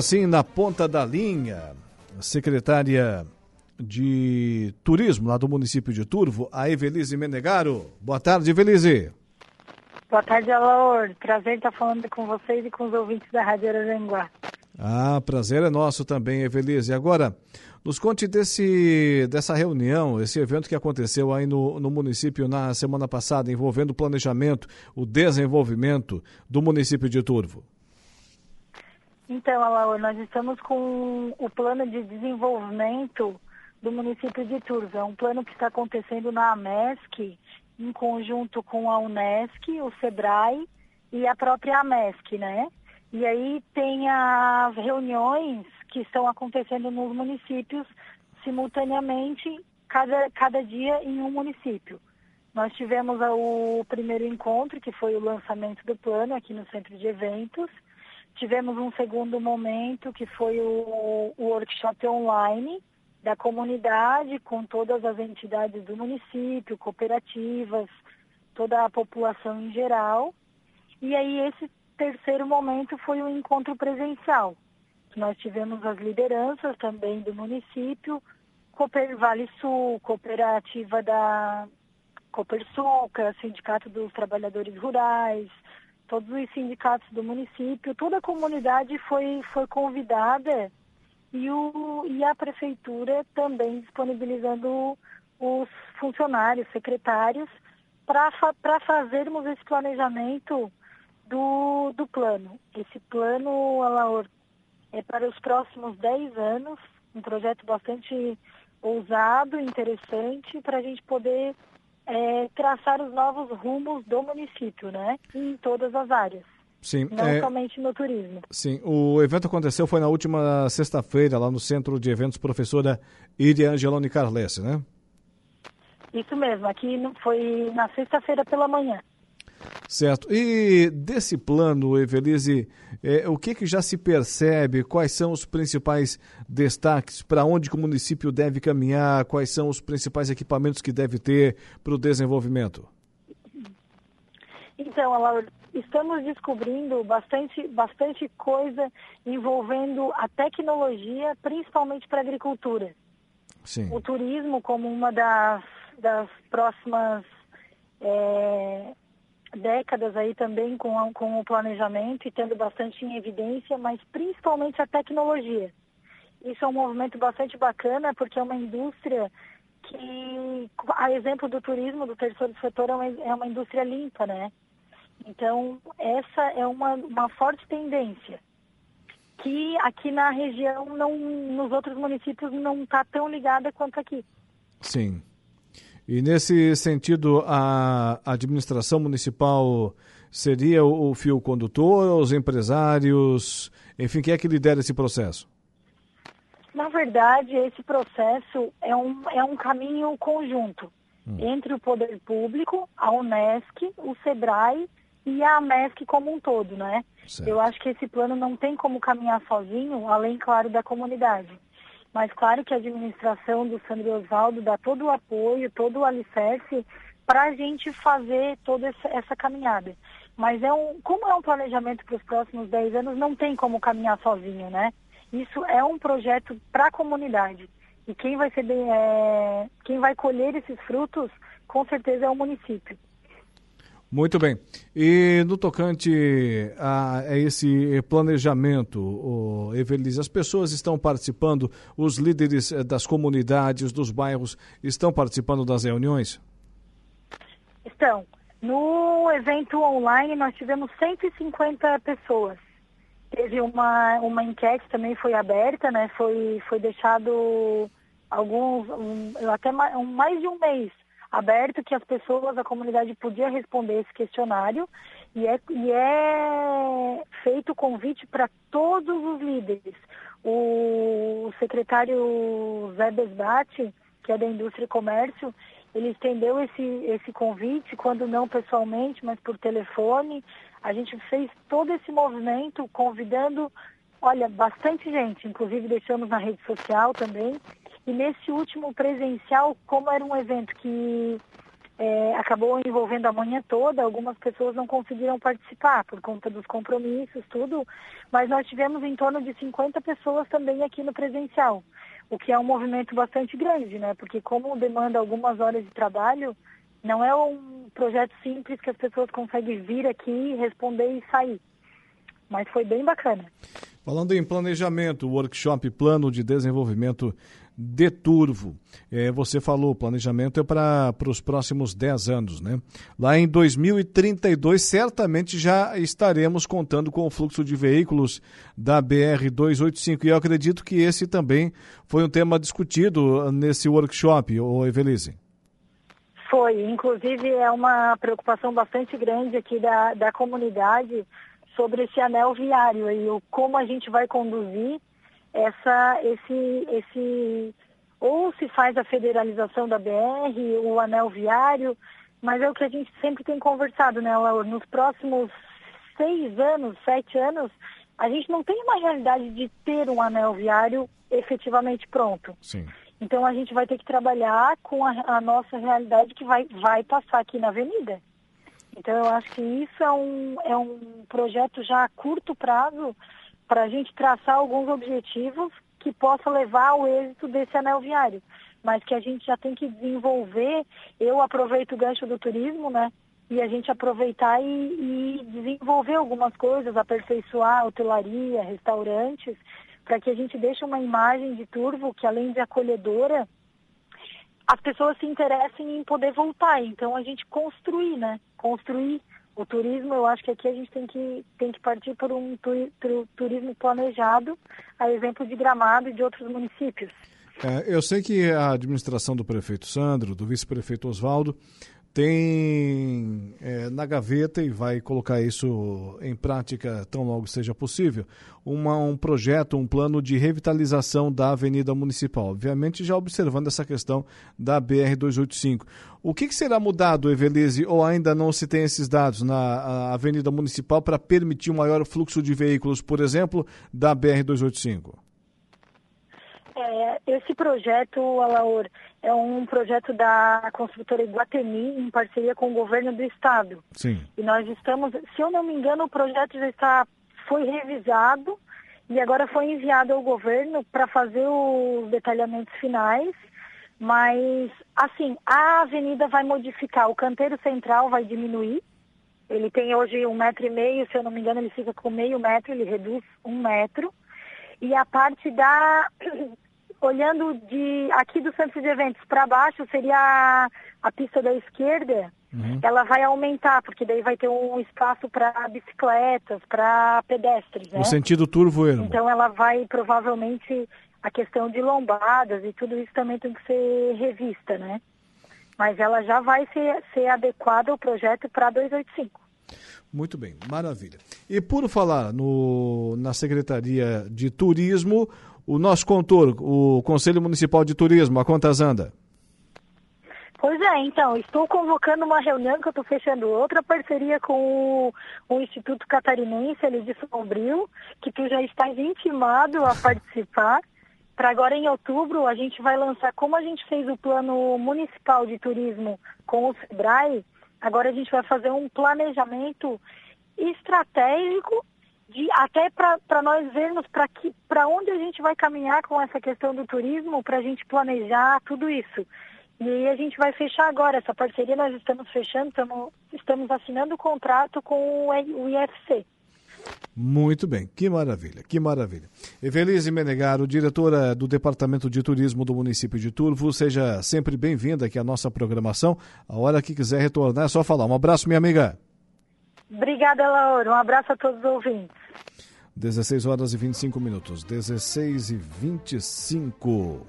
Assim, na ponta da linha, secretária de Turismo lá do município de Turvo, a Evelise Menegaro. Boa tarde, Evelise. Boa tarde, Alaor. Prazer estar falando com vocês e com os ouvintes da Rádio Araranguá. Ah, prazer é nosso também, Evelise. Agora, nos conte desse, dessa reunião, esse evento que aconteceu aí no, no município na semana passada, envolvendo o planejamento, o desenvolvimento do município de Turvo. Então, Alaor, nós estamos com o plano de desenvolvimento do município de Turvo. É um plano que está acontecendo na AMESC, em conjunto com a Unesc, o SEBRAE e a própria AMESC, né? E aí tem as reuniões que estão acontecendo nos municípios simultaneamente, cada, cada dia em um município. Nós tivemos o primeiro encontro, que foi o lançamento do plano aqui no centro de eventos, Tivemos um segundo momento, que foi o, o workshop online da comunidade, com todas as entidades do município, cooperativas, toda a população em geral. E aí esse terceiro momento foi o encontro presencial. Nós tivemos as lideranças também do município, Cooper Vale Sul, cooperativa da Copersuca, Sindicato dos Trabalhadores Rurais, todos os sindicatos do município, toda a comunidade foi, foi convidada e, o, e a prefeitura também disponibilizando os funcionários, secretários, para fazermos esse planejamento do, do plano. Esse plano, Alaor, é para os próximos 10 anos, um projeto bastante ousado, interessante, para a gente poder é, traçar os novos rumos do município, né? Em todas as áreas. Sim, não é, somente no turismo. Sim, o evento aconteceu foi na última sexta-feira lá no Centro de Eventos Professora Iria Angeloni Carlesse, né? Isso mesmo, aqui foi na sexta-feira pela manhã. Certo. E desse plano, Evelise, é, o que, que já se percebe? Quais são os principais destaques? Para onde o município deve caminhar? Quais são os principais equipamentos que deve ter para o desenvolvimento? Então, Laura, estamos descobrindo bastante, bastante coisa envolvendo a tecnologia, principalmente para a agricultura. Sim. O turismo como uma das, das próximas é, décadas aí também com, com o planejamento e tendo bastante em evidência, mas principalmente a tecnologia. Isso é um movimento bastante bacana porque é uma indústria que, a exemplo do turismo, do terceiro setor, é uma, é uma indústria limpa, né? Então, essa é uma, uma forte tendência que aqui na região, não, nos outros municípios, não está tão ligada quanto aqui. Sim. E nesse sentido, a administração municipal seria o fio condutor, os empresários, enfim, quem é que lidera esse processo? Na verdade, esse processo é um, é um caminho conjunto hum. entre o poder público, a Unesc, o SEBRAE e a AMESC como um todo, né? Certo. Eu acho que esse plano não tem como caminhar sozinho, além, claro, da comunidade. Mas claro que a administração do Sandro Osvaldo dá todo o apoio, todo o alicerce para a gente fazer toda essa, caminhada. Mas é um, como é um planejamento para os próximos 10 anos, não tem como caminhar sozinho, né? Isso é um projeto para a comunidade. E quem vai ser é, quem vai colher esses frutos, com certeza é o município. Muito bem. E no tocante a, a esse planejamento, o Evelise, as pessoas estão participando, os líderes eh, das comunidades, dos bairros, estão participando das reuniões? Estão. No evento online, nós tivemos 150 pessoas. Teve uma, uma enquete também foi aberta, né? Foi, foi deixado alguns, um, até mais, um, mais de um mês aberto que as pessoas, a comunidade podia responder esse questionário e é, e é feito o convite para todos os líderes. O secretário Zé Besbate, que é da Indústria e Comércio, ele estendeu esse, esse convite, quando não pessoalmente, mas por telefone. A gente fez todo esse movimento convidando, olha, bastante gente, inclusive deixamos na rede social também, e nesse último presencial, como era um evento que é, acabou envolvendo a manhã toda, algumas pessoas não conseguiram participar por conta dos compromissos, tudo, mas nós tivemos em torno de 50 pessoas também aqui no presencial, o que é um movimento bastante grande, né? Porque como demanda algumas horas de trabalho, não é um projeto simples que as pessoas conseguem vir aqui, responder e sair. Mas foi bem bacana. Falando em planejamento, workshop Plano de Desenvolvimento de Turvo. É, você falou, planejamento é para os próximos 10 anos, né? Lá em 2032, certamente já estaremos contando com o fluxo de veículos da BR-285. E eu acredito que esse também foi um tema discutido nesse workshop, ô Evelise. Foi, inclusive é uma preocupação bastante grande aqui da, da comunidade sobre esse anel viário e o, como a gente vai conduzir essa, esse, esse, ou se faz a federalização da BR, o anel viário, mas é o que a gente sempre tem conversado, né, Laura? Nos próximos seis anos, sete anos, a gente não tem uma realidade de ter um anel viário efetivamente pronto. Sim. Então a gente vai ter que trabalhar com a, a nossa realidade que vai, vai passar aqui na avenida. Então eu acho que isso é um, é um projeto já a curto prazo para a gente traçar alguns objetivos que possa levar ao êxito desse anel viário. Mas que a gente já tem que desenvolver, eu aproveito o gancho do turismo, né? E a gente aproveitar e, e desenvolver algumas coisas, aperfeiçoar hotelaria, restaurantes, para que a gente deixe uma imagem de Turvo que além de acolhedora, as pessoas se interessem em poder voltar. Então a gente construir, né? Construir o turismo, eu acho que aqui a gente tem que, tem que partir por um tu, tu, turismo planejado, a exemplo de Gramado e de outros municípios. É, eu sei que a administração do prefeito Sandro, do vice-prefeito Oswaldo, tem é, na gaveta e vai colocar isso em prática tão logo seja possível, uma, um projeto, um plano de revitalização da Avenida Municipal. Obviamente, já observando essa questão da BR-285. O que, que, será mudado, Evelise, ou ainda não se tem esses dados na Avenida Municipal para permitir um maior fluxo de veículos, por exemplo, da BR-285? É, esse projeto, Alaor, é um projeto da construtora Iguatemi em parceria com o governo do estado. Sim. E nós estamos, se eu não me engano, o projeto já está foi revisado e agora foi enviado ao governo para fazer os detalhamentos finais. Mas, assim, a avenida vai modificar, o canteiro central vai diminuir. Ele tem hoje um metro e meio, se eu não me engano, ele fica com meio metro, ele reduz um metro. E a parte da olhando de aqui do centro de eventos para baixo seria a, a, pista da esquerda. Uhum. Ela vai aumentar, porque daí vai ter um espaço para bicicletas, para pedestres. Né? No sentido turvoeiro. Então ela vai provavelmente a questão de lombadas e tudo isso também tem que ser revista, né? Mas ela já vai ser, ser adequada ao projeto para 285. Muito bem, maravilha. E por falar no, na Secretaria de Turismo, o nosso contor, o Conselho Municipal de Turismo, a Contas anda? Pois é, então, estou convocando uma reunião que eu estou fechando outra parceria com o, o, Instituto Catarinense ali de Sombrio, que tu já estás intimado a participar. Para agora em outubro a gente vai lançar, como a gente fez o plano municipal de turismo com o SEBRAE, agora a gente vai fazer um planejamento estratégico de, até para nós vermos para onde a gente vai caminhar com essa questão do turismo, para a gente planejar tudo isso. E aí a gente vai fechar agora essa parceria, nós estamos fechando, estamos, estamos assinando o contrato com o IFC. Muito bem, que maravilha, que maravilha. Evelise Menegaro, diretora do Departamento de Turismo do município de Turvo, seja sempre bem-vinda aqui à nossa programação. A hora que quiser retornar é só falar. Um abraço, minha amiga. Obrigada, Laura. Um abraço a todos os ouvintes. 16 horas e 25 minutos. 16 e 25.